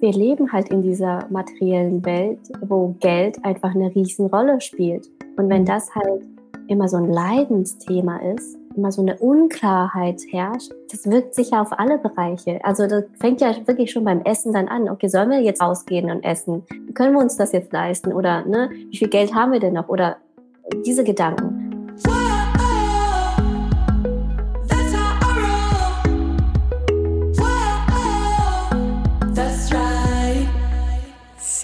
wir leben halt in dieser materiellen Welt, wo Geld einfach eine Riesenrolle spielt. Und wenn das halt immer so ein Leidensthema ist, immer so eine Unklarheit herrscht, das wirkt sich ja auf alle Bereiche. Also das fängt ja wirklich schon beim Essen dann an. Okay, sollen wir jetzt ausgehen und essen? Können wir uns das jetzt leisten? Oder ne, wie viel Geld haben wir denn noch? Oder diese Gedanken.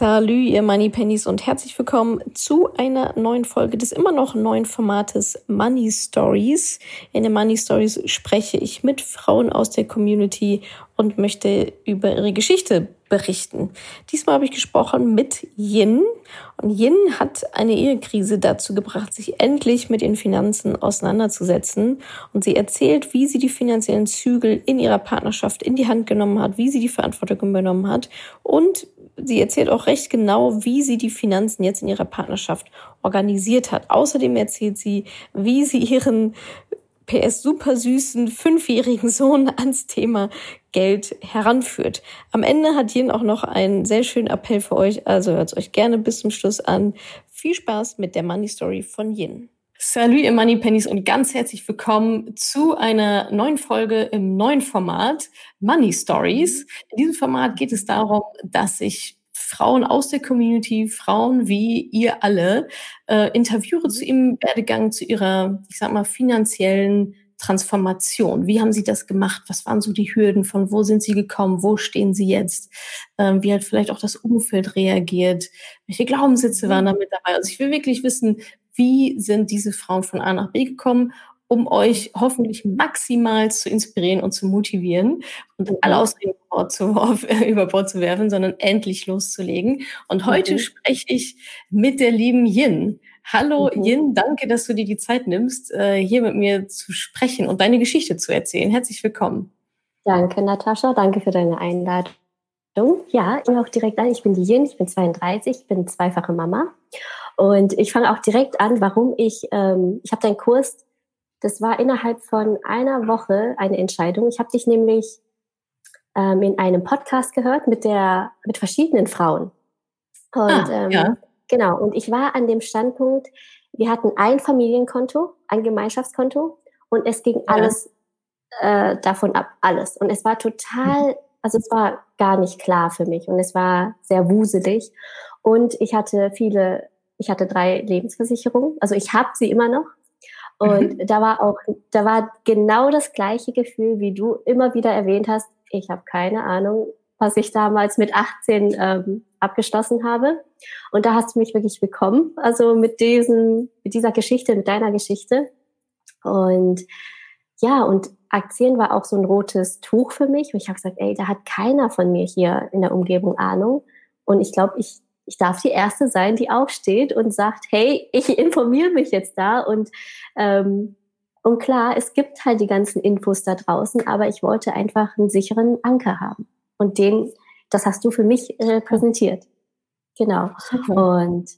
Salü, ihr Money Pennies und herzlich willkommen zu einer neuen Folge des immer noch neuen Formates Money Stories. In den Money Stories spreche ich mit Frauen aus der Community und möchte über ihre Geschichte berichten. Diesmal habe ich gesprochen mit Yin und Yin hat eine Ehekrise dazu gebracht, sich endlich mit den Finanzen auseinanderzusetzen und sie erzählt, wie sie die finanziellen Zügel in ihrer Partnerschaft in die Hand genommen hat, wie sie die Verantwortung übernommen hat und sie erzählt auch recht genau, wie sie die Finanzen jetzt in ihrer Partnerschaft organisiert hat. Außerdem erzählt sie, wie sie ihren PS super süßen fünfjährigen Sohn ans Thema Geld heranführt. Am Ende hat Yin auch noch einen sehr schönen Appell für euch, also hört es euch gerne bis zum Schluss an. Viel Spaß mit der Money Story von Yin. Salut ihr Money Pennies und ganz herzlich willkommen zu einer neuen Folge im neuen Format Money Stories. In diesem Format geht es darum, dass ich Frauen aus der Community, Frauen wie ihr alle, äh, interviewe zu ihrem Werdegang, zu ihrer, ich sag mal, finanziellen Transformation. Wie haben Sie das gemacht? Was waren so die Hürden? Von wo sind Sie gekommen? Wo stehen Sie jetzt? Ähm, wie hat vielleicht auch das Umfeld reagiert? Welche Glaubenssitze waren da mit dabei? Also ich will wirklich wissen, wie sind diese Frauen von A nach B gekommen, um euch hoffentlich maximal zu inspirieren und zu motivieren und alle Ausreden über Bord zu werfen, sondern endlich loszulegen. Und heute mhm. spreche ich mit der lieben Yin. Hallo mhm. Yin, danke, dass du dir die Zeit nimmst, äh, hier mit mir zu sprechen und deine Geschichte zu erzählen. Herzlich willkommen. Danke, Natascha. Danke für deine Einladung. Ja, ich auch direkt an. Ich bin die Yin, ich bin 32, ich bin zweifache Mama und ich fange auch direkt an, warum ich, ähm, ich habe deinen Kurs, das war innerhalb von einer Woche eine Entscheidung. Ich habe dich nämlich ähm, in einem Podcast gehört mit der, mit verschiedenen Frauen. Und ah, ähm, ja. genau, und ich war an dem Standpunkt, wir hatten ein Familienkonto, ein Gemeinschaftskonto und es ging ja. alles äh, davon ab, alles. Und es war total, mhm. Also es war gar nicht klar für mich und es war sehr wuselig. Und ich hatte viele ich hatte drei Lebensversicherungen, also ich habe sie immer noch. Und mhm. da war auch, da war genau das gleiche Gefühl, wie du immer wieder erwähnt hast. Ich habe keine Ahnung, was ich damals mit 18 ähm, abgeschlossen habe. Und da hast du mich wirklich bekommen, also mit diesem, mit dieser Geschichte, mit deiner Geschichte. Und ja, und Aktien war auch so ein rotes Tuch für mich. Und ich habe gesagt, ey, da hat keiner von mir hier in der Umgebung Ahnung. Und ich glaube, ich ich darf die Erste sein, die aufsteht und sagt, hey, ich informiere mich jetzt da und ähm, und klar, es gibt halt die ganzen Infos da draußen, aber ich wollte einfach einen sicheren Anker haben. Und den, das hast du für mich äh, präsentiert. Genau. Und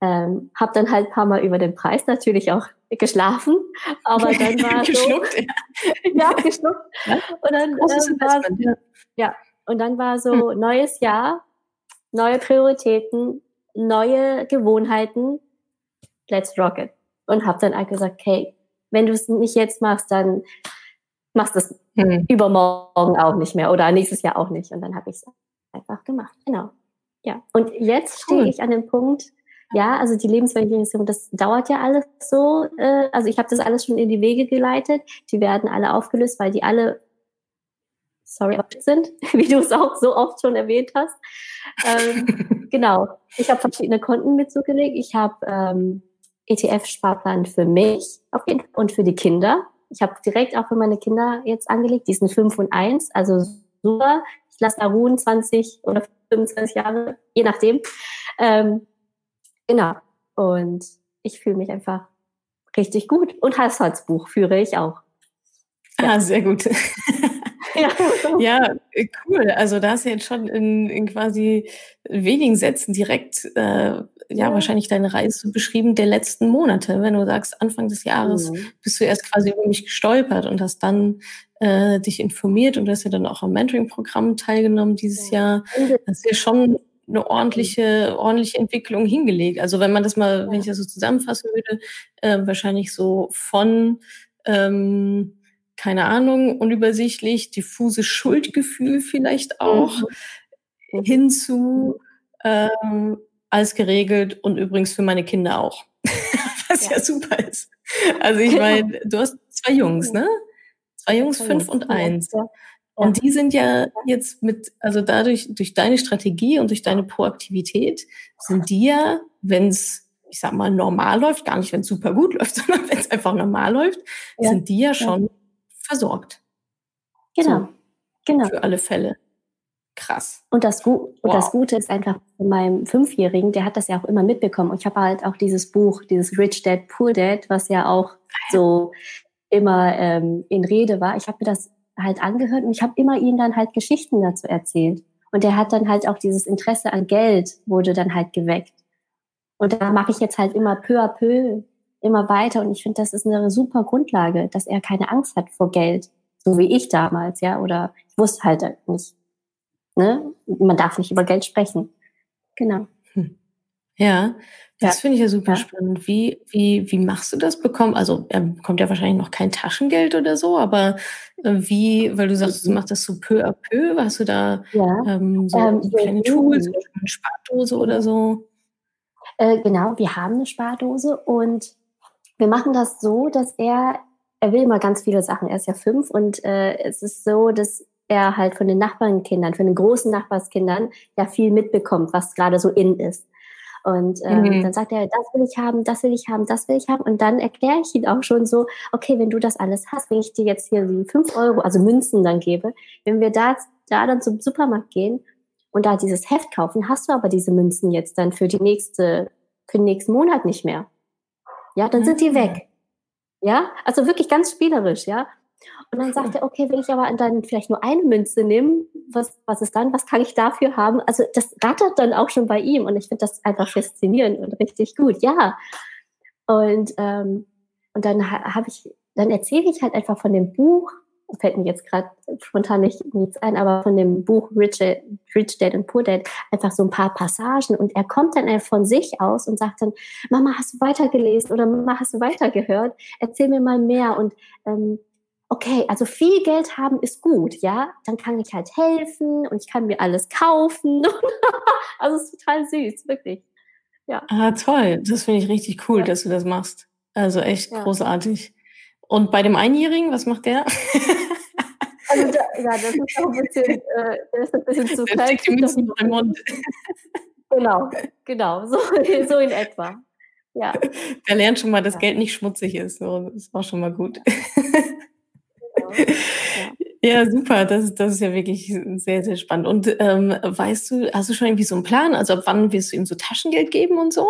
ähm, habe dann halt ein paar Mal über den Preis natürlich auch geschlafen, aber dann war geschluckt, so, ja, geschluckt. Ja? Und dann ähm, war, ja. ja, und dann war so hm. neues Jahr, neue Prioritäten, neue Gewohnheiten. Let's rock it. Und habe dann halt gesagt, hey, wenn du es nicht jetzt machst, dann machst du es hm. übermorgen auch nicht mehr oder nächstes Jahr auch nicht. Und dann habe ich es einfach gemacht. Genau. Ja. Und jetzt stehe ich an dem Punkt, ja, also die Lebensversicherung, das dauert ja alles so. Äh, also ich habe das alles schon in die Wege geleitet. Die werden alle aufgelöst, weil die alle sorry, sind, wie du es auch so oft schon erwähnt hast. Ähm, genau. Ich habe verschiedene Konten mit zugelegt. Ich habe ähm, ETF-Sparplan für mich und für die Kinder. Ich habe direkt auch für meine Kinder jetzt angelegt. Die sind 5 und 1, also super. Ich lasse da ruhen 20 oder 25 Jahre, je nachdem. Ähm, genau. Und ich fühle mich einfach richtig gut. Und Haushaltsbuch führe ich auch. Ja. Ah, sehr gut. ja. ja, cool. Also da hast du jetzt schon in, in quasi wenigen Sätzen direkt äh, ja, wahrscheinlich deine Reise beschrieben der letzten Monate. Wenn du sagst, Anfang des Jahres mhm. bist du erst quasi über mich gestolpert und hast dann äh, dich informiert und du hast ja dann auch am Mentoring-Programm teilgenommen dieses ja. Jahr. Das ist ja schon eine ordentliche, ordentliche Entwicklung hingelegt. Also wenn man das mal, wenn ich das so zusammenfassen würde, äh, wahrscheinlich so von ähm, keine Ahnung, unübersichtlich, diffuse Schuldgefühl vielleicht auch, mhm. hin ähm, alles geregelt und übrigens für meine Kinder auch. Was ja. ja super ist. Also ich genau. meine, du hast zwei Jungs, ne? Zwei Jungs, fünf und eins. Ja. Und die sind ja jetzt mit, also dadurch, durch deine Strategie und durch deine Proaktivität, sind die ja, wenn es, ich sag mal, normal läuft, gar nicht, wenn es super gut läuft, sondern wenn es einfach normal läuft, ja. sind die ja schon versorgt. Genau. So, genau. Für alle Fälle. Krass. Und das, Gu wow. und das Gute ist einfach, von meinem Fünfjährigen, der hat das ja auch immer mitbekommen. Und ich habe halt auch dieses Buch, dieses Rich Dad, Poor Dad, was ja auch so immer ähm, in Rede war. Ich habe mir das halt angehört und ich habe immer ihnen dann halt Geschichten dazu erzählt. Und er hat dann halt auch dieses Interesse an Geld wurde dann halt geweckt. Und da mache ich jetzt halt immer peu à peu immer weiter. Und ich finde, das ist eine super Grundlage, dass er keine Angst hat vor Geld. So wie ich damals, ja. Oder ich wusste halt nicht. Ne? Man darf nicht über Geld sprechen. Genau. Hm. Ja, das ja. finde ich ja super ja. spannend. Wie, wie, wie machst du das bekommen? Also er bekommt ja wahrscheinlich noch kein Taschengeld oder so, aber äh, wie, weil du sagst, du machst das so peu à peu, hast du da ja. ähm, so ähm, kleine Tools, eine Spardose oder so? Äh, genau, wir haben eine Spardose und wir machen das so, dass er, er will immer ganz viele Sachen. Er ist ja fünf und äh, es ist so, dass er halt von den Nachbarnkindern, von den großen Nachbarskindern ja viel mitbekommt, was gerade so in ist. Und ähm, mhm. dann sagt er, das will ich haben, das will ich haben, das will ich haben. Und dann erkläre ich ihn auch schon so, okay, wenn du das alles hast, wenn ich dir jetzt hier die fünf Euro, also Münzen dann gebe, wenn wir da, da dann zum Supermarkt gehen und da dieses Heft kaufen, hast du aber diese Münzen jetzt dann für die nächste, für den nächsten Monat nicht mehr. Ja, dann sind die weg. Ah. Ja, also wirklich ganz spielerisch, ja. Und dann sagt er, okay, will ich aber dann vielleicht nur eine Münze nehmen, was, was ist dann, was kann ich dafür haben? Also das rattert dann auch schon bei ihm und ich finde das einfach faszinierend und richtig gut, ja. Und, ähm, und dann habe ich, dann erzähle ich halt einfach von dem Buch, fällt mir jetzt gerade spontan nicht nichts ein, aber von dem Buch Rich, Rich Dad and Poor Dad einfach so ein paar Passagen und er kommt dann von sich aus und sagt dann, Mama, hast du weitergelesen oder Mama, hast du weitergehört? Erzähl mir mal mehr und ähm, okay, also viel Geld haben ist gut, ja, dann kann ich halt helfen und ich kann mir alles kaufen. also es ist total süß, wirklich. Ja. Ah, toll. Das finde ich richtig cool, ja. dass du das machst. Also echt ja. großartig. Und bei dem Einjährigen, was macht der? Also da, ja, das ist auch ein bisschen, äh, das ist ein bisschen zu klein. Die Münzen im Mund. Genau, genau, so, so in etwa. Ja. Der lernt schon mal, dass ja. Geld nicht schmutzig ist. So, das auch schon mal gut. Ja. super. Das, das ist ja wirklich sehr, sehr spannend. Und ähm, weißt du, hast du schon irgendwie so einen Plan? Also ab wann wirst du ihm so Taschengeld geben und so?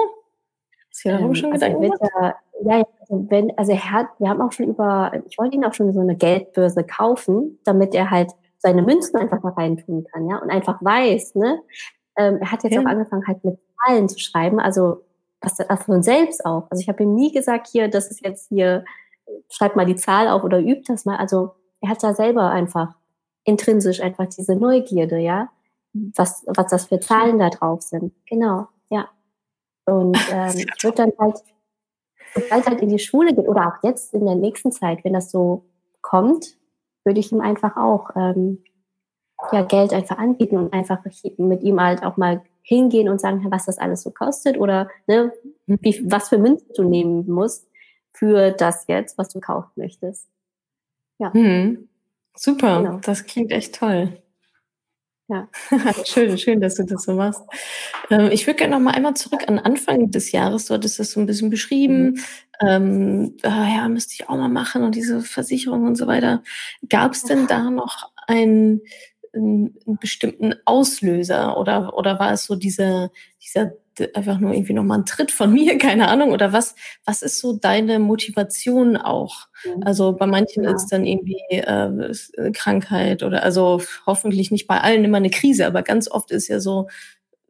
Du ja ähm, schon also Gedanken ja, ja, also wenn, also er hat, wir haben auch schon über, ich wollte ihn auch schon so eine Geldbörse kaufen, damit er halt seine Münzen einfach da reintun kann, ja, und einfach weiß, ne? Ähm, er hat jetzt ja. auch angefangen halt mit Zahlen zu schreiben, also was von selbst auch. Also ich habe ihm nie gesagt, hier, das ist jetzt hier schreibt mal die Zahl auf oder übt das mal. Also er hat da selber einfach intrinsisch einfach diese Neugierde, ja, was, was das für Zahlen da drauf sind. Genau, ja. Und ähm, ich würde dann halt, sobald halt in die Schule geht oder auch jetzt in der nächsten Zeit, wenn das so kommt, würde ich ihm einfach auch ähm, ja, Geld einfach anbieten und einfach mit ihm halt auch mal hingehen und sagen, was das alles so kostet oder ne, wie, was für Münzen du nehmen musst, für das jetzt, was du kaufen möchtest. Ja. Hm. Super, genau. das klingt echt toll. Ja. schön, schön, dass du das so machst. Ähm, ich würde gerne noch mal einmal zurück an Anfang des Jahres. Du hattest das so ein bisschen beschrieben. Mhm. Ähm, ja, müsste ich auch mal machen und diese Versicherung und so weiter. Gab es denn da noch einen, einen, bestimmten Auslöser oder, oder war es so dieser, dieser einfach nur irgendwie nochmal ein Tritt von mir, keine Ahnung, oder was, was ist so deine Motivation auch? Mhm. Also bei manchen ja. ist dann irgendwie äh, Krankheit oder also hoffentlich nicht bei allen immer eine Krise, aber ganz oft ist ja so,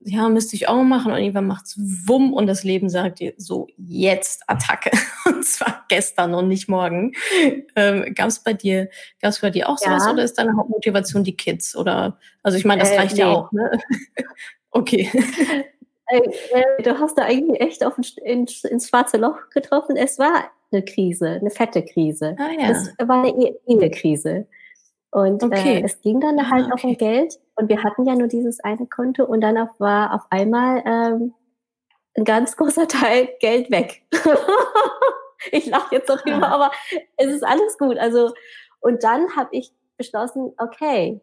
ja, müsste ich auch machen und irgendwann macht's wumm und das Leben sagt dir so, jetzt Attacke. Und zwar gestern und nicht morgen. Ähm, Gab es bei dir, gab's bei dir auch sowas ja. oder ist deine Hauptmotivation die Kids? Oder, also ich meine, das äh, reicht nee. ja auch, ne? okay. Äh, du hast da eigentlich echt auf ein, ins schwarze Loch getroffen. Es war eine Krise, eine fette Krise. Ah, ja. Es war eine e-, Ehekrise. Und äh, okay. äh, es ging dann ah, halt okay. auch um Geld. Und wir hatten ja nur dieses eine Konto und dann auf, war auf einmal ähm, ein ganz großer Teil Geld weg. ich lache jetzt noch immer, ah. aber es ist alles gut. Also, und dann habe ich beschlossen, okay,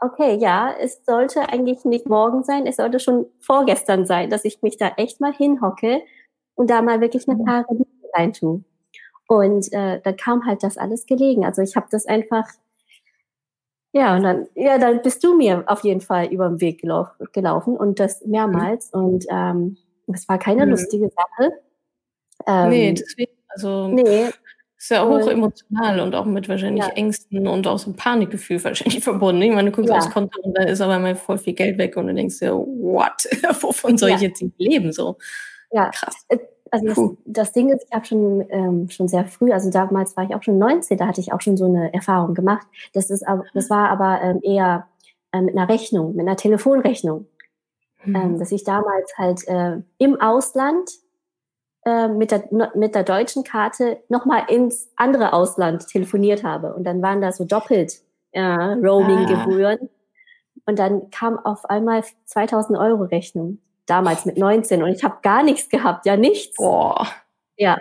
okay, ja, es sollte eigentlich nicht morgen sein, es sollte schon vorgestern sein, dass ich mich da echt mal hinhocke und da mal wirklich eine mhm. klare Linie reintue. Und äh, dann kam halt das alles gelegen. Also ich habe das einfach ja, und dann, ja, dann bist du mir auf jeden Fall über den Weg gelauf, gelaufen und das mehrmals. Mhm. Und ähm, es war keine mhm. lustige Sache. Ähm, nee, deswegen, also nee. Ist ja auch hoch emotional und auch mit wahrscheinlich ja. Ängsten und auch so Panikgefühl wahrscheinlich verbunden. Ich meine, du guckst ja. aufs Konto und da ist aber mal voll viel Geld weg und du denkst dir, what? Wovon soll ja. ich jetzt leben? So. Ja, krass. Äh, also das, das, Ding ist, ich habe schon, ähm, schon sehr früh, also damals war ich auch schon 19, da hatte ich auch schon so eine Erfahrung gemacht. Das, ist, das war aber ähm, eher ähm, mit einer Rechnung, mit einer Telefonrechnung. Mhm. Dass ich damals halt äh, im Ausland äh, mit, der, mit der deutschen Karte nochmal ins andere Ausland telefoniert habe. Und dann waren da so doppelt ja, Roaming-Gebühren. Ah. Und dann kam auf einmal 2000 Euro Rechnung damals mit 19 und ich habe gar nichts gehabt, ja nichts. Boah. Ja.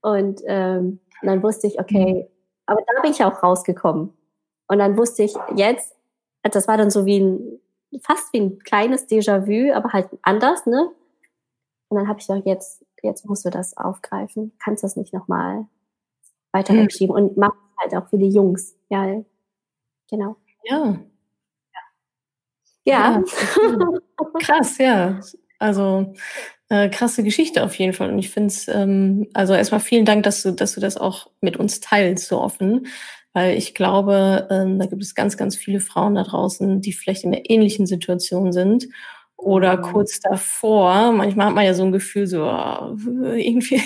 Und ähm, dann wusste ich, okay, aber da bin ich auch rausgekommen. Und dann wusste ich jetzt, das war dann so wie ein, fast wie ein kleines Déjà-vu, aber halt anders, ne? Und dann habe ich gesagt, jetzt, jetzt musst du das aufgreifen, kannst das nicht nochmal weiter mhm. wegschieben und mach halt auch für die Jungs. Ja, genau. Ja, ja. ja. Krass, ja. Also äh, krasse Geschichte auf jeden Fall. Und ich finde es, ähm, also erstmal vielen Dank, dass du, dass du das auch mit uns teilst, so offen. Weil ich glaube, ähm, da gibt es ganz, ganz viele Frauen da draußen, die vielleicht in einer ähnlichen Situation sind oder mhm. kurz davor. Manchmal hat man ja so ein Gefühl, so oh, irgendwie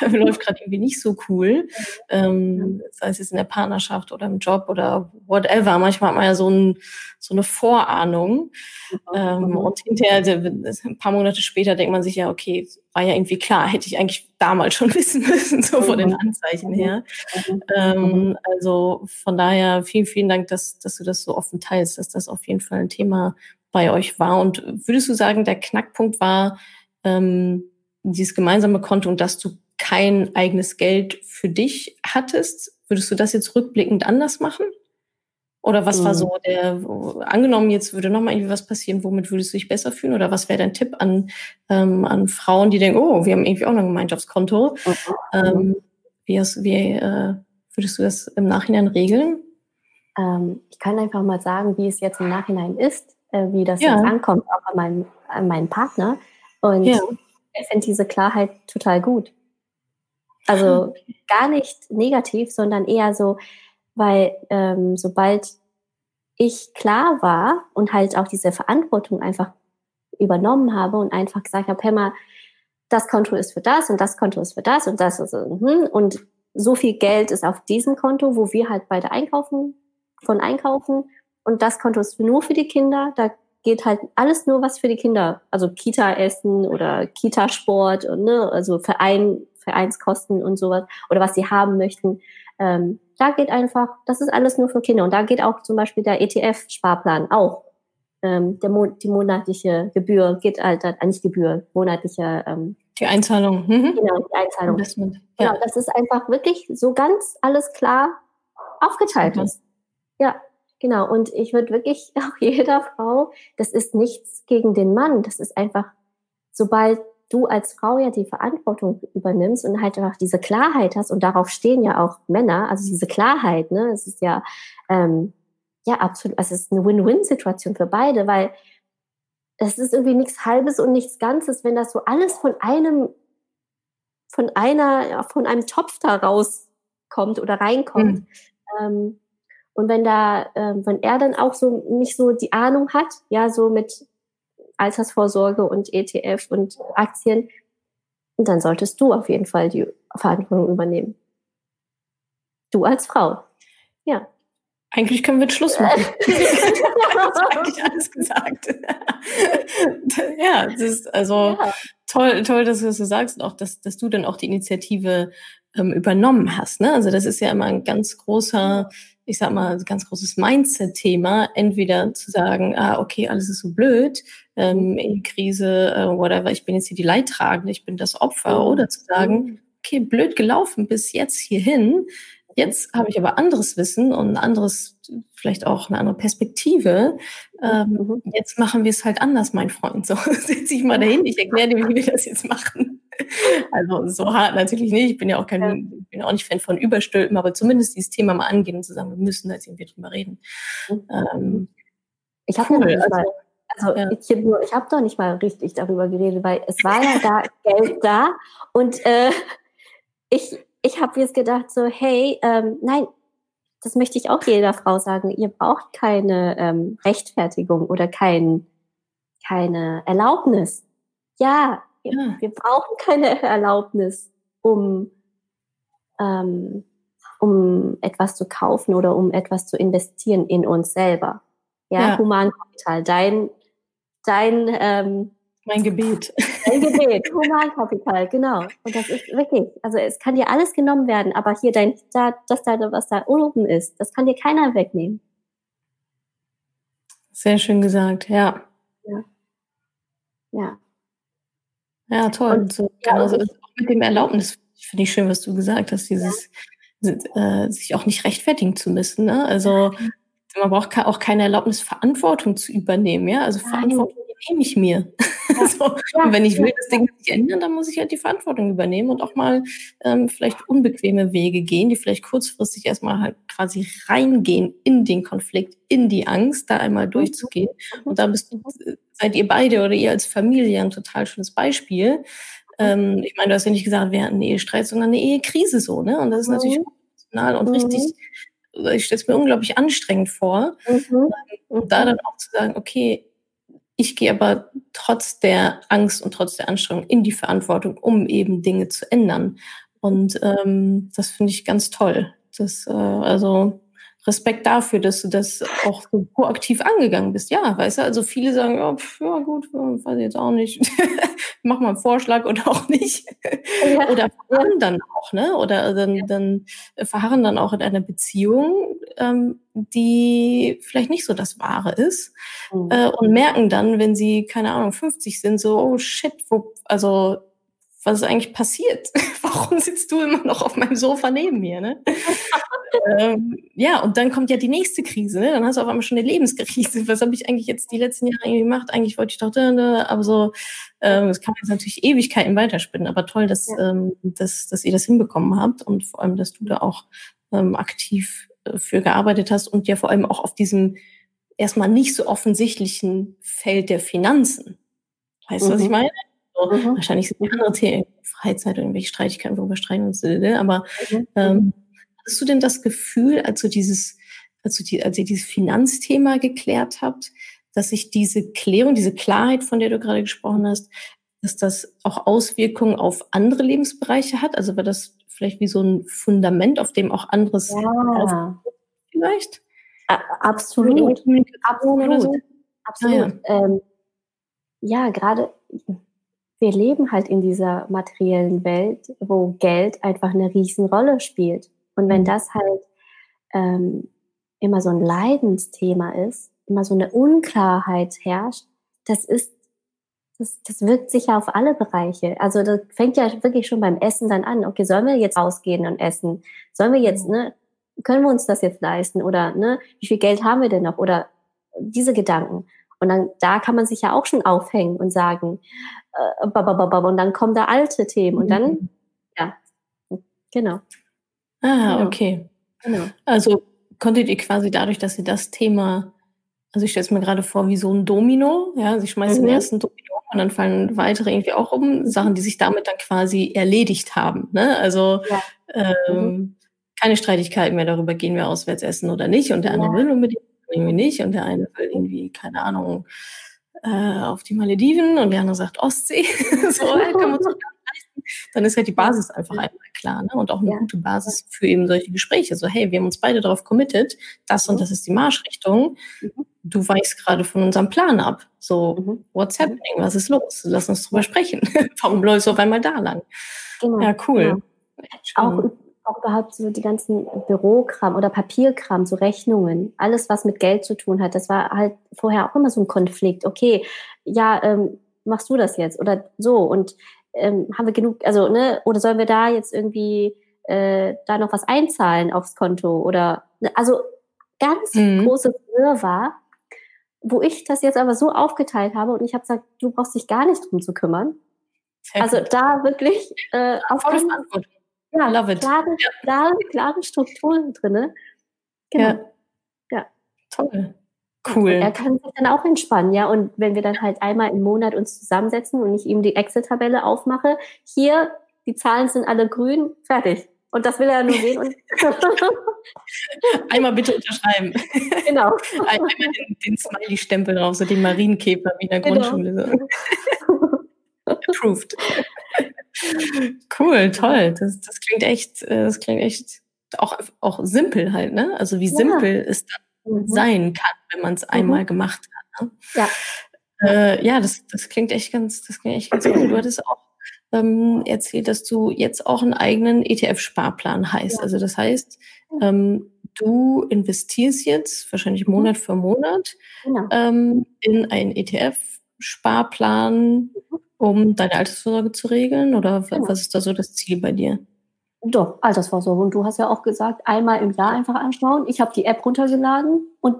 läuft gerade irgendwie nicht so cool, ähm, sei es jetzt in der Partnerschaft oder im Job oder whatever. Manchmal hat man ja so, ein, so eine Vorahnung ähm, mhm. und hinterher, ein paar Monate später, denkt man sich ja, okay, war ja irgendwie klar, hätte ich eigentlich damals schon wissen müssen, so von den mhm. Anzeichen her. Ähm, also von daher vielen, vielen Dank, dass, dass du das so offen teilst, dass das auf jeden Fall ein Thema bei euch war. Und würdest du sagen, der Knackpunkt war ähm, dieses gemeinsame Konto und dass du kein eigenes Geld für dich hattest? Würdest du das jetzt rückblickend anders machen? Oder was war so der, angenommen, jetzt würde nochmal irgendwie was passieren, womit würdest du dich besser fühlen? Oder was wäre dein Tipp an, ähm, an Frauen, die denken, oh, wir haben irgendwie auch noch ein Gemeinschaftskonto? Mhm. Ähm, wie, hast, wie äh, würdest du das im Nachhinein regeln? Ähm, ich kann einfach mal sagen, wie es jetzt im Nachhinein ist äh, wie das ja. jetzt ankommt, auch an meinen, an meinen Partner. Und ja. ich finde diese Klarheit total gut. Also ah, okay. gar nicht negativ, sondern eher so, weil ähm, sobald ich klar war und halt auch diese Verantwortung einfach übernommen habe und einfach gesagt habe, hey mal, das Konto ist für das und das Konto ist für das und das ist hm, und so viel Geld ist auf diesem Konto, wo wir halt beide einkaufen, von einkaufen und das Konto ist nur für die Kinder. Da geht halt alles nur was für die Kinder. Also Kita-Essen oder Kita-Sport und ne, also Verein, Vereinskosten und sowas oder was sie haben möchten. Ähm, da geht einfach, das ist alles nur für Kinder. Und da geht auch zum Beispiel der ETF-Sparplan auch. Ähm, der Mo die monatliche Gebühr geht halt, äh, nicht Gebühr, monatliche ähm, die Einzahlung. Mhm. Genau, die Einzahlung. Investment. Ja. Genau, das ist einfach wirklich so ganz alles klar aufgeteilt ist. Ja, Genau, und ich würde wirklich auch jeder Frau, das ist nichts gegen den Mann, das ist einfach, sobald du als Frau ja die Verantwortung übernimmst und halt einfach diese Klarheit hast, und darauf stehen ja auch Männer, also diese Klarheit, ne, es ist ja, ähm, ja, absolut, also es ist eine Win-Win-Situation für beide, weil es ist irgendwie nichts Halbes und nichts Ganzes, wenn das so alles von einem, von einer, von einem Topf da rauskommt oder reinkommt. Mhm. Ähm, und wenn da, äh, wenn er dann auch so nicht so die Ahnung hat, ja, so mit Altersvorsorge und ETF und Aktien, dann solltest du auf jeden Fall die Verantwortung übernehmen. Du als Frau. Ja. Eigentlich können wir jetzt Schluss machen. eigentlich alles gesagt. ja, das ist also ja. toll, toll, dass du das so sagst und auch, dass, dass du dann auch die Initiative ähm, übernommen hast. Ne? Also das ist ja immer ein ganz großer, ich sag mal, ganz großes Mindset-Thema, entweder zu sagen, ah, okay, alles ist so blöd, ähm, in Krise, äh, whatever, ich bin jetzt hier die Leidtragende, ich bin das Opfer, mhm. oder zu sagen, mhm. okay, blöd gelaufen bis jetzt hierhin, Jetzt habe ich aber anderes Wissen und ein anderes, vielleicht auch eine andere Perspektive. Ähm, mhm. Jetzt machen wir es halt anders, mein Freund. So setze ich mal dahin, ich erkläre dir, wie wir das jetzt machen. Also so hart natürlich nicht. Ich bin ja auch kein, ja. bin auch nicht Fan von Überstülpen, aber zumindest dieses Thema mal angehen und zu sagen, wir müssen da jetzt irgendwie drüber reden. Mhm. Ähm, ich habe cool. also, mal, also ja. ich habe hab doch nicht mal richtig darüber geredet, weil es war ja da Geld da und äh, ich ich habe jetzt gedacht, so, hey, ähm, nein, das möchte ich auch jeder Frau sagen. Ihr braucht keine ähm, Rechtfertigung oder kein, keine Erlaubnis. Ja, ja, wir brauchen keine Erlaubnis, um, ähm, um etwas zu kaufen oder um etwas zu investieren in uns selber. Ja, ja. Humankapital, dein, dein ähm, mein Gebet. Mein Gebet, Humankapital, genau. Und das ist wirklich, also es kann dir alles genommen werden, aber hier dein, da, das da, was da oben ist, das kann dir keiner wegnehmen. Sehr schön gesagt, ja. Ja. Ja, ja toll. Und, so, ja, genau, so, auch mit dem Erlaubnis finde ich schön, was du gesagt hast, dieses ja. äh, sich auch nicht rechtfertigen zu müssen. Ne? Also man braucht auch keine Erlaubnis, Verantwortung zu übernehmen, ja. Also. Verantwortung nehme ich mir. Ja. so, ja, und wenn ich will, das Ding sich ändern, dann muss ich halt die Verantwortung übernehmen und auch mal ähm, vielleicht unbequeme Wege gehen, die vielleicht kurzfristig erstmal halt quasi reingehen in den Konflikt, in die Angst, da einmal mhm. durchzugehen. Mhm. Und da bist du, seid ihr beide oder ihr als Familie ein total schönes Beispiel. Mhm. Ähm, ich meine, du hast ja nicht gesagt, wir hatten einen Ehestreit, sondern eine Ehekrise so, ne? Und das ist natürlich emotional und richtig ich stelle es mir unglaublich anstrengend vor. Mhm. Und da dann auch zu sagen, okay, ich gehe aber trotz der Angst und trotz der Anstrengung in die Verantwortung, um eben Dinge zu ändern. Und ähm, das finde ich ganz toll. Das, äh, also Respekt dafür, dass du das auch so proaktiv angegangen bist. Ja, weißt du, also viele sagen, ja, pf, ja gut, weiß ich jetzt auch nicht. Mach mal einen Vorschlag oder auch nicht. Ja. Oder verharren dann auch, ne? Oder dann, dann verharren dann auch in einer Beziehung, ähm, die vielleicht nicht so das Wahre ist. Mhm. Äh, und merken dann, wenn sie, keine Ahnung, 50 sind, so, oh shit, wo, also was ist eigentlich passiert? Warum sitzt du immer noch auf meinem Sofa neben mir? Ne? ähm, ja, und dann kommt ja die nächste Krise. Ne? Dann hast du auf einmal schon eine Lebenskrise. Was habe ich eigentlich jetzt die letzten Jahre irgendwie gemacht? Eigentlich wollte ich doch, aber so, ähm, das kann jetzt natürlich Ewigkeiten weiterspinnen. Aber toll, dass, ja. ähm, dass, dass ihr das hinbekommen habt und vor allem, dass du da auch ähm, aktiv äh, für gearbeitet hast und ja vor allem auch auf diesem erstmal nicht so offensichtlichen Feld der Finanzen. Weißt du, mhm. was ich mhm. meine? Mhm. Wahrscheinlich sind andere Themen, Freizeit, irgendwelche Streitigkeiten, worüber streiten uns, ne? aber mhm. ähm, hast du denn das Gefühl, als du dieses, als du die, als ihr dieses Finanzthema geklärt habt, dass sich diese Klärung, diese Klarheit, von der du gerade gesprochen hast, dass das auch Auswirkungen auf andere Lebensbereiche hat? Also war das vielleicht wie so ein Fundament, auf dem auch anderes ja. vielleicht? Absolut. Absolut. So? Absolut. Ah, ja, ähm, ja gerade wir leben halt in dieser materiellen Welt, wo Geld einfach eine Riesenrolle spielt. Und wenn mhm. das halt ähm, immer so ein Leidensthema ist, immer so eine Unklarheit herrscht, das ist, das, das wirkt sich ja auf alle Bereiche. Also das fängt ja wirklich schon beim Essen dann an. Okay, sollen wir jetzt ausgehen und essen? Sollen wir jetzt, mhm. ne, können wir uns das jetzt leisten? Oder, ne, wie viel Geld haben wir denn noch? Oder diese Gedanken. Und dann, da kann man sich ja auch schon aufhängen und sagen, äh, und dann kommen da alte Themen und dann, mhm. ja, genau. Ah, genau. okay. Genau. Also konntet ihr quasi dadurch, dass ihr das Thema, also ich stelle es mir gerade vor wie so ein Domino, ja, sie schmeißt mhm. den ersten Domino und dann fallen weitere irgendwie auch um, Sachen, die sich damit dann quasi erledigt haben. Ne? Also ja. ähm, mhm. keine Streitigkeiten mehr darüber, gehen wir auswärts essen oder nicht und der andere ja. will unbedingt irgendwie nicht und der eine will irgendwie, keine Ahnung, äh, auf die Malediven und der andere sagt Ostsee. so, dann ist halt die Basis einfach einmal klar ne? und auch eine ja. gute Basis für eben solche Gespräche. So, hey, wir haben uns beide darauf committed, das und mhm. das ist die Marschrichtung. Mhm. Du weichst gerade von unserem Plan ab. So, mhm. what's happening? Was ist los? Lass uns drüber sprechen. Warum läufst du auf einmal da lang? Genau. Ja, cool. Ja. Auch, auch überhaupt so die ganzen Bürokram oder Papierkram, so Rechnungen, alles, was mit Geld zu tun hat, das war halt vorher auch immer so ein Konflikt. Okay, ja, ähm, machst du das jetzt oder so und ähm, haben wir genug, also, ne, oder sollen wir da jetzt irgendwie äh, da noch was einzahlen aufs Konto oder, ne, also ganz mhm. großes Wirrwarr, wo ich das jetzt aber so aufgeteilt habe und ich habe gesagt, du brauchst dich gar nicht drum zu kümmern. Sehr also gut. da wirklich äh, auf den, ja, Love it. Klare, klare, klare Strukturen drin. Genau. Ja. ja. Toll. Cool. Er kann sich dann auch entspannen, ja. Und wenn wir dann halt einmal im Monat uns zusammensetzen und ich ihm die Excel-Tabelle aufmache, hier, die Zahlen sind alle grün, fertig. Und das will er nur sehen. Und einmal bitte unterschreiben. Genau. Einmal den, den Smiley-Stempel drauf, so den Marienkäfer wie in der genau. Grundschule. So. Approved. cool, toll. Das, das klingt echt, äh, das klingt echt auch, auch simpel halt, ne? Also wie simpel ja. es dann mhm. sein kann, wenn man es einmal mhm. gemacht hat. Ne? Ja. Äh, ja, das, das klingt echt ganz, das klingt echt ganz cool. Du hattest auch ähm, erzählt, dass du jetzt auch einen eigenen ETF-Sparplan heißt. Ja. Also das heißt, ähm, du investierst jetzt wahrscheinlich mhm. Monat für Monat genau. ähm, in einen ETF-Sparplan, mhm. Um deine Altersvorsorge zu regeln? Oder genau. was ist da so das Ziel bei dir? Doch, Altersvorsorge. Und du hast ja auch gesagt, einmal im Jahr einfach anschauen. Ich habe die App runtergeladen und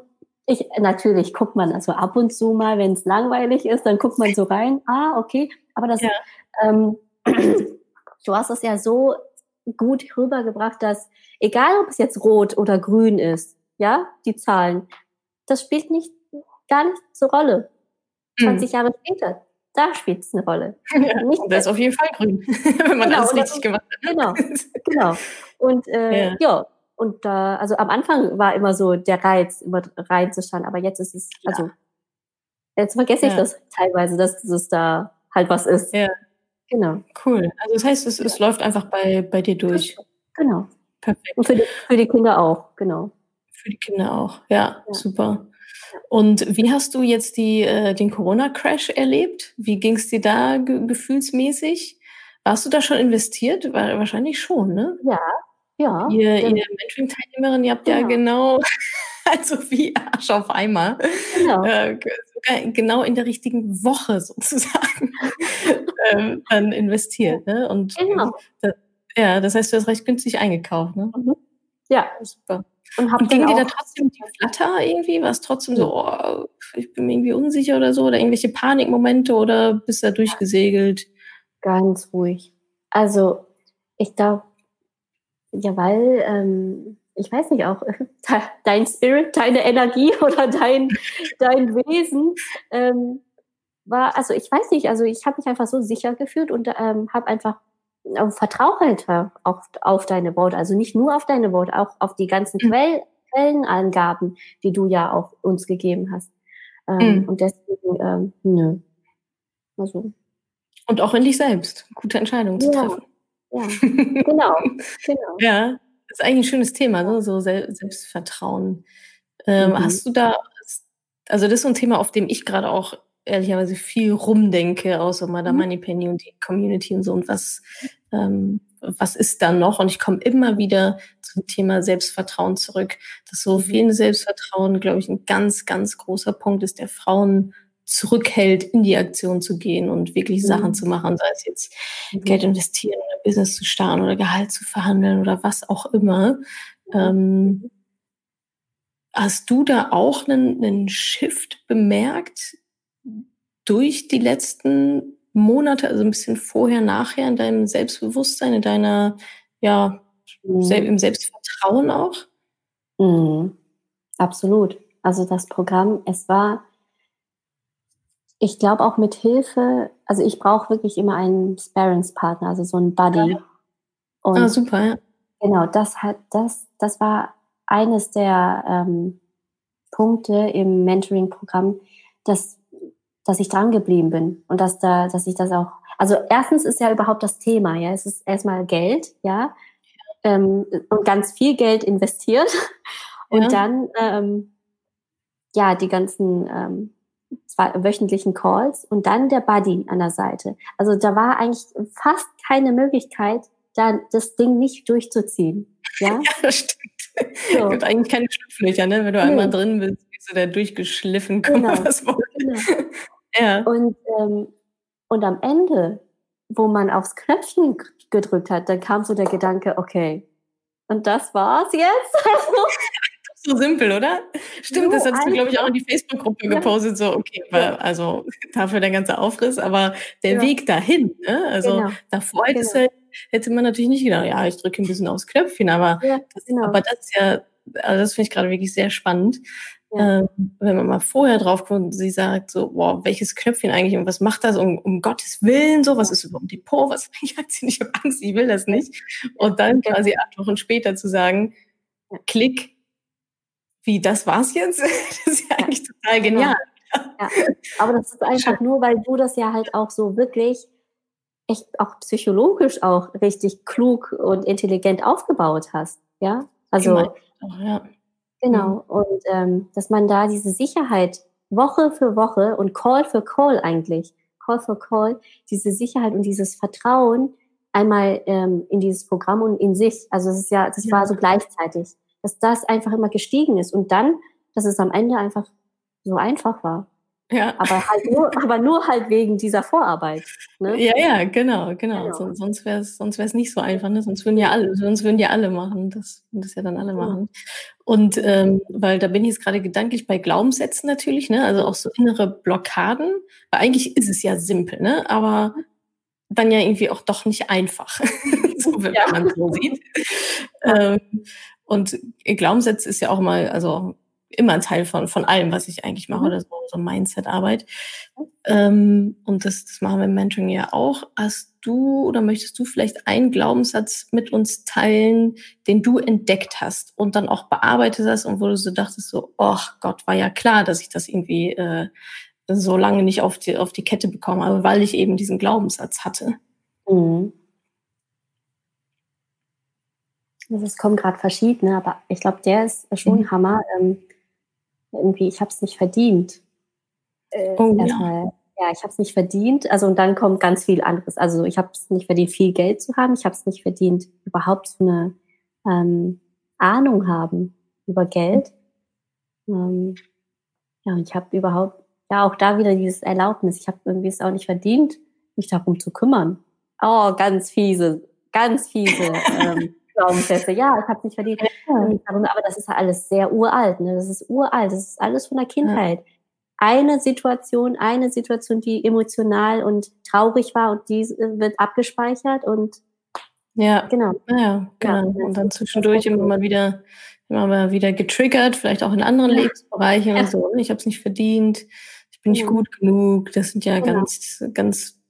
ich, natürlich guckt man also ab und zu mal, wenn es langweilig ist, dann guckt man so rein. Ah, okay. Aber das, ja. ähm, du hast es ja so gut rübergebracht, dass egal ob es jetzt rot oder grün ist, ja, die Zahlen, das spielt nicht, gar nicht zur Rolle. 20 mhm. Jahre später da spielt es eine Rolle. Ja, nicht das ist auf jeden Fall grün, wenn man genau, alles richtig gemacht hat. Genau, genau. Und äh, ja. ja. und da, also am Anfang war immer so der Reiz, immer reinzuschauen, aber jetzt ist es, also jetzt vergesse ich das teilweise, dass es da halt was ist. Ja. Genau. Cool. Also das heißt, es, es läuft einfach bei, bei dir durch. Genau. Perfekt. Und für die, für die Kinder auch, genau. Für die Kinder auch, ja. super. Und wie hast du jetzt die, äh, den Corona-Crash erlebt? Wie ging es dir da ge gefühlsmäßig? Warst du da schon investiert? War, wahrscheinlich schon, ne? Ja, ja. Ihr, ihr Mentoring-Teilnehmerin, ihr habt genau. ja genau, also wie Arsch auf einmal, genau, äh, genau in der richtigen Woche sozusagen äh, dann investiert. Ne? Und genau. Das, ja, das heißt, du hast recht günstig eingekauft. Ne? Mhm. Ja, super. Und, und ging dir da trotzdem die Flatter irgendwie? War es trotzdem so, oh, ich bin mir irgendwie unsicher oder so? Oder irgendwelche Panikmomente oder bist du da durchgesegelt? Ganz ruhig. Also, ich glaube, ja, weil, ähm, ich weiß nicht, auch dein Spirit, deine Energie oder dein, dein Wesen ähm, war, also ich weiß nicht, also ich habe mich einfach so sicher gefühlt und ähm, habe einfach vertrau halt auch auf deine Worte, also nicht nur auf deine Worte, auch auf die ganzen mhm. Quell, Quellenangaben, die du ja auch uns gegeben hast. Ähm, mhm. Und deswegen, ähm, nö. Also. Und auch in dich selbst, gute Entscheidungen zu ja. treffen. Ja, genau, genau. ja, das ist eigentlich ein schönes Thema, ne? so Selbstvertrauen. Ähm, mhm. Hast du da, also das ist so ein Thema, auf dem ich gerade auch ehrlicherweise viel rumdenke, außer Madame mhm. Moneypenny und die Community und so und was, ähm, was ist da noch? Und ich komme immer wieder zum Thema Selbstvertrauen zurück. Dass so mhm. fehlende Selbstvertrauen, glaube ich, ein ganz, ganz großer Punkt ist, der Frauen zurückhält, in die Aktion zu gehen und wirklich mhm. Sachen zu machen, sei es jetzt mhm. Geld investieren oder Business zu starten oder Gehalt zu verhandeln oder was auch immer. Mhm. Ähm, hast du da auch einen, einen Shift bemerkt durch die letzten Monate, also ein bisschen vorher, nachher in deinem Selbstbewusstsein, in deiner, ja, mhm. im Selbstvertrauen auch? Mhm. Absolut. Also das Programm, es war, ich glaube auch mit Hilfe, also ich brauche wirklich immer einen Sparringspartner, also so einen Buddy. Ja. Und ah, super, ja. Genau, das hat, das, das war eines der ähm, Punkte im Mentoring-Programm, dass dass ich dran geblieben bin und dass da, dass ich das auch, also erstens ist ja überhaupt das Thema, ja, es ist erstmal Geld, ja, ähm, und ganz viel Geld investiert und ja. dann, ähm, ja, die ganzen ähm, zwei wöchentlichen Calls und dann der Buddy an der Seite. Also da war eigentlich fast keine Möglichkeit, da das Ding nicht durchzuziehen. Ja, ja das stimmt. So. Es gibt eigentlich keine Schlupflöcher, ne? Wenn du nee. einmal drin bist, bist du da durchgeschliffen, komm genau. was Genau. ja. Und, ähm, und am Ende, wo man aufs Knöpfchen gedrückt hat, dann kam so der Gedanke, okay, und das war's jetzt? so simpel, oder? Stimmt, so das hast du, glaube ich, auch in die Facebook-Gruppe ja. gepostet, so, okay, ja. also dafür der ganze Aufriss, aber der ja. Weg dahin, ne? also genau. davor genau. hätte, hätte man natürlich nicht gedacht, ja, ich drücke ein bisschen aufs Knöpfchen, aber, das, genau. aber das ist ja, also das finde ich gerade wirklich sehr spannend. Ähm, wenn man mal vorher drauf kommt und sie sagt so, wow, welches Knöpfchen eigentlich und was macht das um, um Gottes Willen so, was ist überhaupt die Po, was ich hat sie nicht, ich habe Angst, ich will das nicht. Und dann quasi acht Wochen später zu sagen, klick, wie, das war's jetzt? Das ist ja eigentlich total genau. genial. Ja. Aber das ist einfach nur, weil du das ja halt auch so wirklich echt auch psychologisch auch richtig klug und intelligent aufgebaut hast. Ja, also genau. ja. Genau. Und ähm, dass man da diese Sicherheit Woche für Woche und Call für Call eigentlich, Call für Call, diese Sicherheit und dieses Vertrauen einmal ähm, in dieses Programm und in sich. Also es ist ja, das ja. war so gleichzeitig dass das einfach immer gestiegen ist und dann, dass es am Ende einfach so einfach war. Ja. Aber halt nur, aber nur halt wegen dieser Vorarbeit. Ne? Ja, ja, genau, genau. genau. sonst wäre es sonst wär's nicht so einfach, ne? Sonst würden ja alle, sonst würden ja alle machen. Das würden das ja dann alle machen. Und ähm, weil da bin ich jetzt gerade gedanklich bei Glaubenssätzen natürlich, ne? Also auch so innere Blockaden. Weil eigentlich ist es ja simpel, ne? Aber dann ja irgendwie auch doch nicht einfach. so, wenn ja. man so sieht. ähm, und Glaubenssätze ist ja auch mal, also immer ein Teil von, von allem, was ich eigentlich mache, mhm. oder so, so Mindset-Arbeit. Ähm, und das, das machen wir im Mentoring ja auch. Hast du oder möchtest du vielleicht einen Glaubenssatz mit uns teilen, den du entdeckt hast und dann auch bearbeitet hast und wo du so dachtest, so, ach Gott, war ja klar, dass ich das irgendwie äh, so lange nicht auf die, auf die Kette bekomme, aber weil ich eben diesen Glaubenssatz hatte. Mhm. Es kommen gerade verschiedene, aber ich glaube, der ist schon mhm. Hammer. Ähm, irgendwie, ich habe es nicht verdient. Äh, oh, erstmal, ja. ja, ich habe es nicht verdient. Also und dann kommt ganz viel anderes. Also ich habe es nicht verdient, viel Geld zu haben. Ich habe es nicht verdient, überhaupt so eine ähm, Ahnung haben über Geld. Ähm, ja, und ich habe überhaupt, ja, auch da wieder dieses Erlaubnis. Ich habe irgendwie es auch nicht verdient, mich darum zu kümmern. Oh, ganz fiese, ganz fiese ähm, Glaubenssätze. Ja, ich habe es nicht verdient. Aber das ist ja alles sehr uralt. Ne? Das ist uralt. Das ist alles von der Kindheit. Ja. Eine Situation, eine Situation, die emotional und traurig war und die äh, wird abgespeichert und ja, genau. Ja, genau. Ja, und dann zwischendurch immer mal wieder, immer mal wieder getriggert, vielleicht auch in anderen ja. Lebensbereichen und so. Ne? Ich habe es nicht verdient, ich bin nicht gut genug. Das sind ja genau. ganz, ganz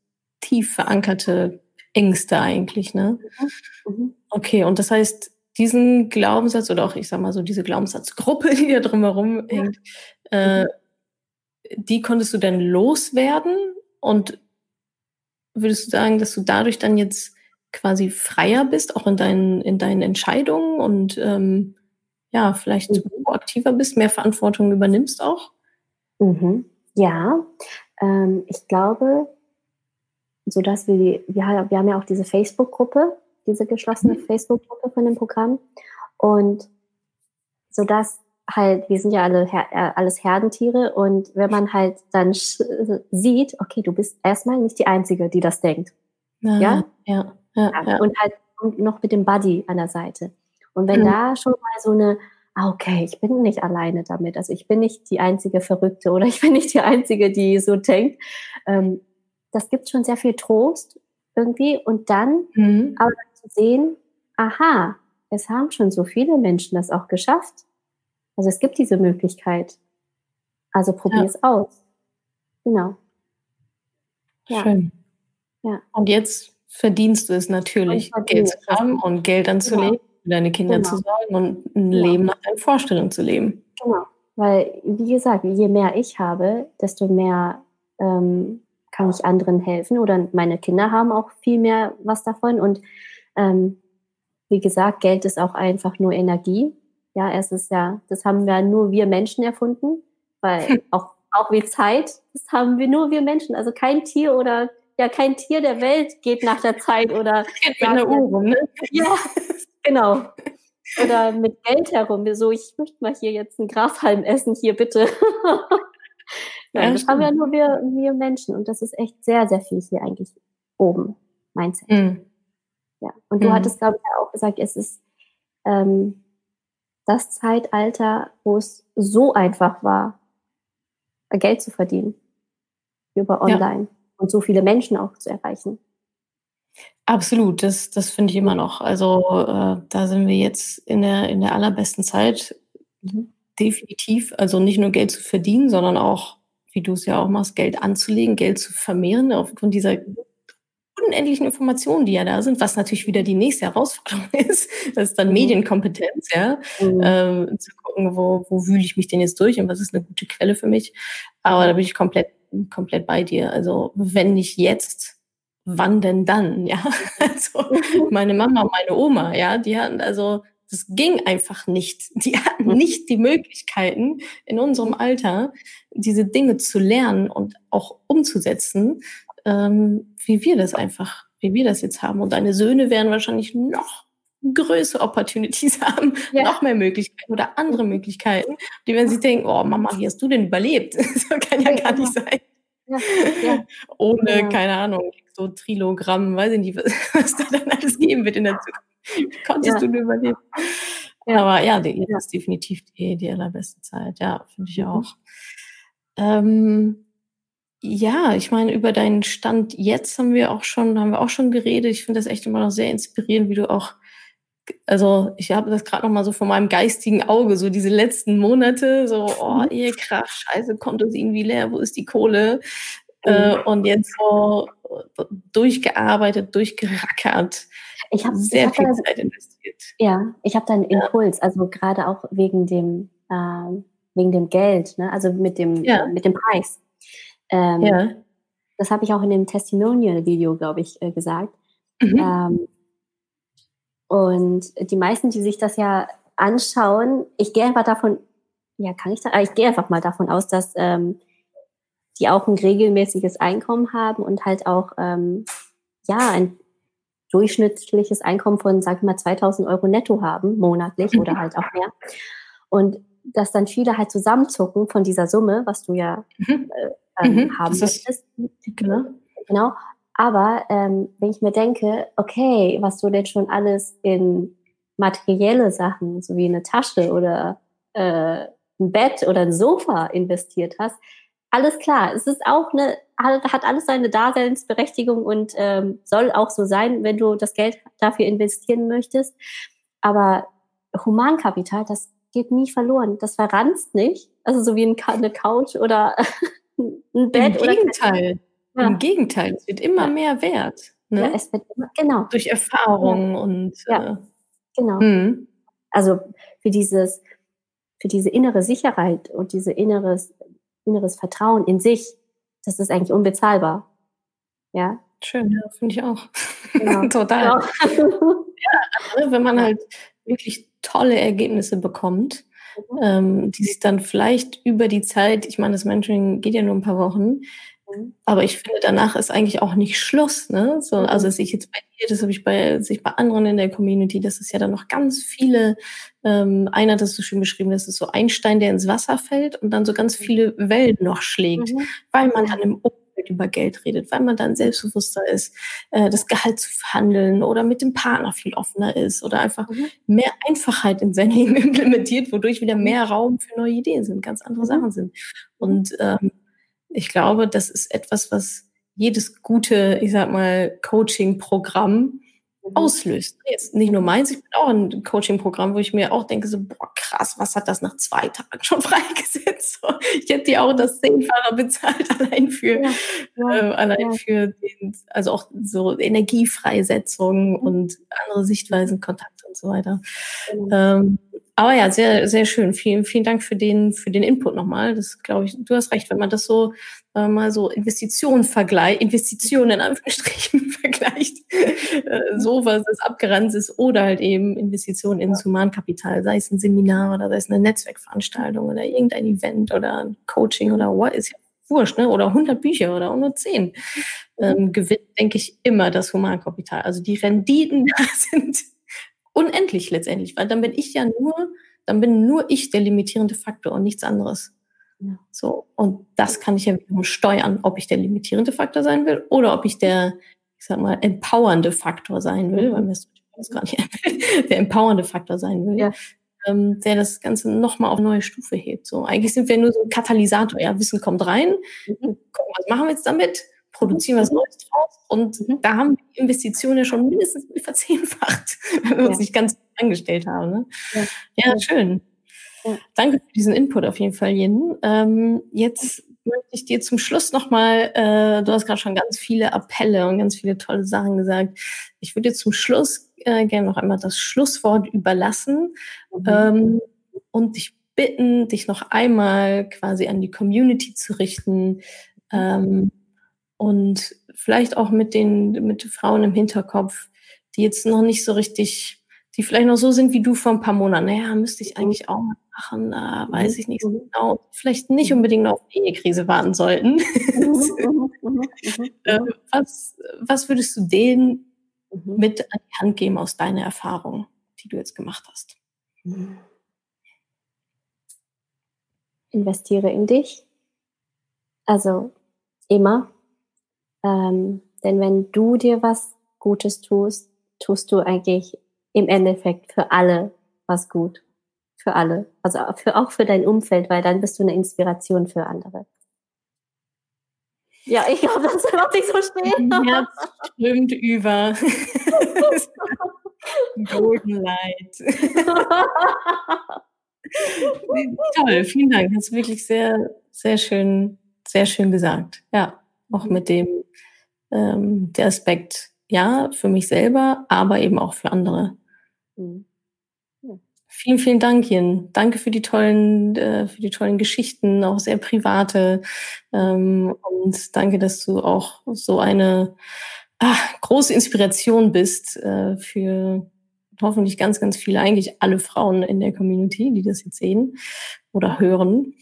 tief verankerte Ängste eigentlich, ne? Mhm. mhm. Okay, und das heißt, diesen Glaubenssatz oder auch, ich sag mal so, diese Glaubenssatzgruppe, die da drumherum ja. hängt, äh, mhm. die konntest du dann loswerden und würdest du sagen, dass du dadurch dann jetzt quasi freier bist, auch in deinen, in deinen Entscheidungen und ähm, ja, vielleicht mhm. aktiver bist, mehr Verantwortung übernimmst auch? Mhm. Ja, ähm, ich glaube, so dass wir, wir, wir haben ja auch diese Facebook-Gruppe, diese geschlossene mhm. Facebook-Gruppe von dem Programm. Und so dass halt, wir sind ja alle äh, alles Herdentiere und wenn man halt dann sieht, okay, du bist erstmal nicht die Einzige, die das denkt. Ja, ja, ja. ja, ja. Und halt noch mit dem Buddy an der Seite. Und wenn mhm. da schon mal so eine, ah, okay, ich bin nicht alleine damit, also ich bin nicht die einzige Verrückte oder ich bin nicht die einzige, die so denkt, ähm, das gibt schon sehr viel Trost irgendwie. Und dann mhm. aber zu sehen, aha, es haben schon so viele Menschen das auch geschafft. Also es gibt diese Möglichkeit. Also probier ja. es aus. Genau. Ja. Schön. Ja. Und jetzt verdienst du es natürlich, Geld zu haben und Geld anzulegen, genau. für deine Kinder genau. zu sorgen und ein genau. Leben nach deinen Vorstellungen zu leben. Genau. Weil, wie gesagt, je mehr ich habe, desto mehr ähm, kann ich anderen helfen oder meine Kinder haben auch viel mehr was davon. Und ähm, wie gesagt, Geld ist auch einfach nur Energie. Ja, es ist ja, das haben ja nur wir Menschen erfunden, weil auch, auch wie Zeit, das haben wir nur wir Menschen. Also kein Tier oder ja, kein Tier der Welt geht nach der Zeit oder mit einer Uhr ne? Ja, genau. Oder mit Geld herum. So, ich möchte mal hier jetzt einen Grashalm essen, hier bitte. Nein, ja, das haben ja nur wir, wir Menschen und das ist echt sehr, sehr viel hier eigentlich oben, Mindset. Mhm. Ja. Und du mhm. hattest, glaube ich, auch gesagt, es ist ähm, das Zeitalter, wo es so einfach war, Geld zu verdienen über Online ja. und so viele Menschen auch zu erreichen. Absolut, das, das finde ich immer noch. Also äh, da sind wir jetzt in der, in der allerbesten Zeit. Mhm. Definitiv. Also nicht nur Geld zu verdienen, sondern auch wie du es ja auch machst, Geld anzulegen, Geld zu vermehren, aufgrund dieser unendlichen Informationen, die ja da sind, was natürlich wieder die nächste Herausforderung ist. Das ist dann mhm. Medienkompetenz, ja. Mhm. Ähm, zu gucken, wo, wo wühle ich mich denn jetzt durch und was ist eine gute Quelle für mich. Aber da bin ich komplett, komplett bei dir. Also wenn nicht jetzt, wann denn dann? Ja. Also meine Mama und meine Oma, ja, die hatten also das ging einfach nicht. Die hatten mhm. nicht die Möglichkeiten in unserem Alter, diese Dinge zu lernen und auch umzusetzen, ähm, wie wir das einfach, wie wir das jetzt haben. Und deine Söhne werden wahrscheinlich noch größere Opportunities haben, ja. noch mehr Möglichkeiten oder andere Möglichkeiten, die werden sich denken, oh Mama, wie hast du denn überlebt? Das kann ja gar nicht sein. Ja, ja. Ohne, ja. keine Ahnung, so Trilogramm, weiß ich nicht, was da dann alles geben wird in der Zukunft. Konntest ja. du nur überleben. Ja. Aber ja, die, ja. ist definitiv die, die allerbeste Zeit. Ja, finde ich mhm. auch. Ähm, ja, ich meine, über deinen Stand jetzt haben wir auch schon, haben wir auch schon geredet. Ich finde das echt immer noch sehr inspirierend, wie du auch, also ich habe das gerade noch mal so vor meinem geistigen Auge, so diese letzten Monate, so, oh, mhm. Ehe, krass, scheiße, Konto ist irgendwie leer, wo ist die Kohle? Äh, mhm. und jetzt so durchgearbeitet, durchgerackert. Ich habe sehr ich hab viel da, Zeit investiert. Ja, ich habe da einen Impuls, also gerade auch wegen dem, äh, wegen dem Geld, ne? also mit dem, ja. mit dem Preis. Ähm, ja. Das habe ich auch in dem Testimonial-Video, glaube ich, äh, gesagt. Mhm. Ähm, und die meisten, die sich das ja anschauen, ich gehe einfach davon, ja, kann ich da, ich gehe einfach mal davon aus, dass ähm, die auch ein regelmäßiges Einkommen haben und halt auch ähm, ja ein durchschnittliches Einkommen von, sag ich mal, 2000 Euro netto haben, monatlich oder halt auch mehr. Und dass dann viele halt zusammenzucken von dieser Summe, was du ja mhm. äh, ähm, mhm. haben möchtest. Genau. genau. Aber ähm, wenn ich mir denke, okay, was du denn schon alles in materielle Sachen, so wie eine Tasche oder äh, ein Bett oder ein Sofa investiert hast, alles klar. Es ist auch eine, hat alles seine Daseinsberechtigung und ähm, soll auch so sein, wenn du das Geld dafür investieren möchtest. Aber Humankapital, das geht nie verloren. Das verranzt nicht. Also so wie ein, eine Couch oder ein Bett. Im Gegenteil. Ja. Im Gegenteil, es wird immer ja. mehr wert. Ne? Ja, es wird immer, genau. Durch Erfahrung und ja. Äh, genau. Hm. Also für dieses, für diese innere Sicherheit und diese inneres, inneres Vertrauen in sich, das ist eigentlich unbezahlbar. Ja. Schön, ja, finde ich auch. Genau. Total. Ja. ja, also, wenn man halt wirklich tolle Ergebnisse bekommt. Ähm, die sich dann vielleicht über die Zeit, ich meine, das Mentoring geht ja nur ein paar Wochen, mhm. aber ich finde, danach ist eigentlich auch nicht Schluss. Ne? So, mhm. Also, das ich jetzt bei dir, das habe ich bei, sich bei anderen in der Community, das ist ja dann noch ganz viele, ähm, einer hat das so schön beschrieben, das ist so ein Stein, der ins Wasser fällt und dann so ganz mhm. viele Wellen noch schlägt, mhm. weil man dann im über Geld redet, weil man dann selbstbewusster ist, äh, das Gehalt zu verhandeln oder mit dem Partner viel offener ist oder einfach mhm. mehr Einfachheit in sein Leben implementiert, wodurch wieder mhm. mehr Raum für neue Ideen sind, ganz andere mhm. Sachen sind. Und ähm, ich glaube, das ist etwas, was jedes gute, ich sag mal, Coaching-Programm Mhm. Auslöst. Jetzt nicht nur meins, ich bin auch ein Coaching-Programm, wo ich mir auch denke, so, boah, krass, was hat das nach zwei Tagen schon freigesetzt? So, ich hätte dir auch das Zehnfache bezahlt, allein für, ja, ja, äh, allein ja. für den, also auch so Energiefreisetzung mhm. und andere Sichtweisen, Kontakte und so weiter. Mhm. Ähm, aber ja, sehr, sehr schön. Vielen, vielen Dank für den, für den Input nochmal. Das glaube ich, du hast recht, wenn man das so äh, mal so Investitionen vergleicht, Investitionen in Anführungsstrichen vergleicht, äh, so was es abgerannt ist, oder halt eben Investitionen ins Humankapital, sei es ein Seminar oder sei es eine Netzwerkveranstaltung oder irgendein Event oder ein Coaching oder what, ist ja wurscht, ne? oder 100 Bücher oder 110, ähm, gewinnt, denke ich, immer das Humankapital. Also die Renditen sind unendlich letztendlich, weil dann bin ich ja nur, dann bin nur ich der limitierende Faktor und nichts anderes. Ja. So, und das kann ich ja wiederum steuern, ob ich der limitierende Faktor sein will oder ob ich der, ich sag mal, empowernde Faktor sein will, weil mir das gar nicht der empowernde Faktor sein will. Ja. Ähm, der das Ganze nochmal auf eine neue Stufe hebt. So, eigentlich sind wir nur so ein Katalysator. Ja, Wissen kommt rein, mhm. gucken, was machen wir jetzt damit? Produzieren was Neues draus. Und mhm. da haben die Investitionen ja schon mindestens verzehnfacht, wenn wir ja. uns nicht ganz angestellt haben. Ne? Ja. ja. schön. Ja. Danke für diesen Input auf jeden Fall, Jen. Ähm, jetzt möchte ich dir zum Schluss nochmal, äh, du hast gerade schon ganz viele Appelle und ganz viele tolle Sachen gesagt. Ich würde dir zum Schluss äh, gerne noch einmal das Schlusswort überlassen mhm. ähm, und dich bitten, dich noch einmal quasi an die Community zu richten. Ähm, und vielleicht auch mit den mit Frauen im Hinterkopf, die jetzt noch nicht so richtig, die vielleicht noch so sind wie du vor ein paar Monaten. Naja, müsste ich eigentlich auch mal machen, da weiß ich nicht so mhm. genau. Vielleicht nicht unbedingt noch auf die Ehekrise warten sollten. Mhm, mhm, ähm, was, was würdest du denen mit an die Hand geben aus deiner Erfahrung, die du jetzt gemacht hast? Investiere in dich. Also immer ähm, denn wenn du dir was Gutes tust, tust du eigentlich im Endeffekt für alle was gut. Für alle. Also für, auch für dein Umfeld, weil dann bist du eine Inspiration für andere. Ja, ich glaube, das wird nicht so stehen. Mein Herz strömt über. Golden Light. Toll, vielen Dank. Das ist wirklich sehr, sehr schön, sehr schön gesagt. Ja, auch mit dem ähm, der Aspekt, ja, für mich selber, aber eben auch für andere. Mhm. Ja. Vielen, vielen Dank, Jen. Danke für die tollen, äh, für die tollen Geschichten, auch sehr private. Ähm, und danke, dass du auch so eine ach, große Inspiration bist äh, für hoffentlich ganz, ganz viele, eigentlich alle Frauen in der Community, die das jetzt sehen oder hören.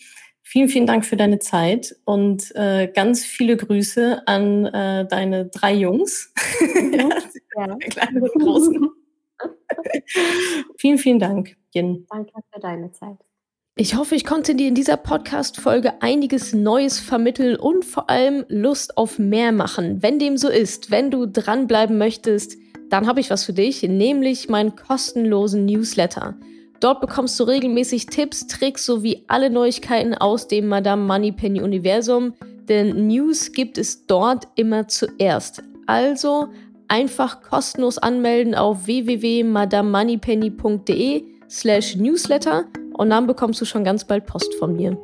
Vielen, vielen Dank für deine Zeit und äh, ganz viele Grüße an äh, deine drei Jungs. ja, ja. Kleine und großen. vielen, vielen Dank, Jen. Danke für deine Zeit. Ich hoffe, ich konnte dir in dieser Podcast-Folge einiges Neues vermitteln und vor allem Lust auf mehr machen. Wenn dem so ist, wenn du dranbleiben möchtest, dann habe ich was für dich, nämlich meinen kostenlosen Newsletter. Dort bekommst du regelmäßig Tipps, Tricks sowie alle Neuigkeiten aus dem Madame Moneypenny Universum, denn News gibt es dort immer zuerst. Also einfach kostenlos anmelden auf www.madamemoneypenny.de slash newsletter und dann bekommst du schon ganz bald Post von mir.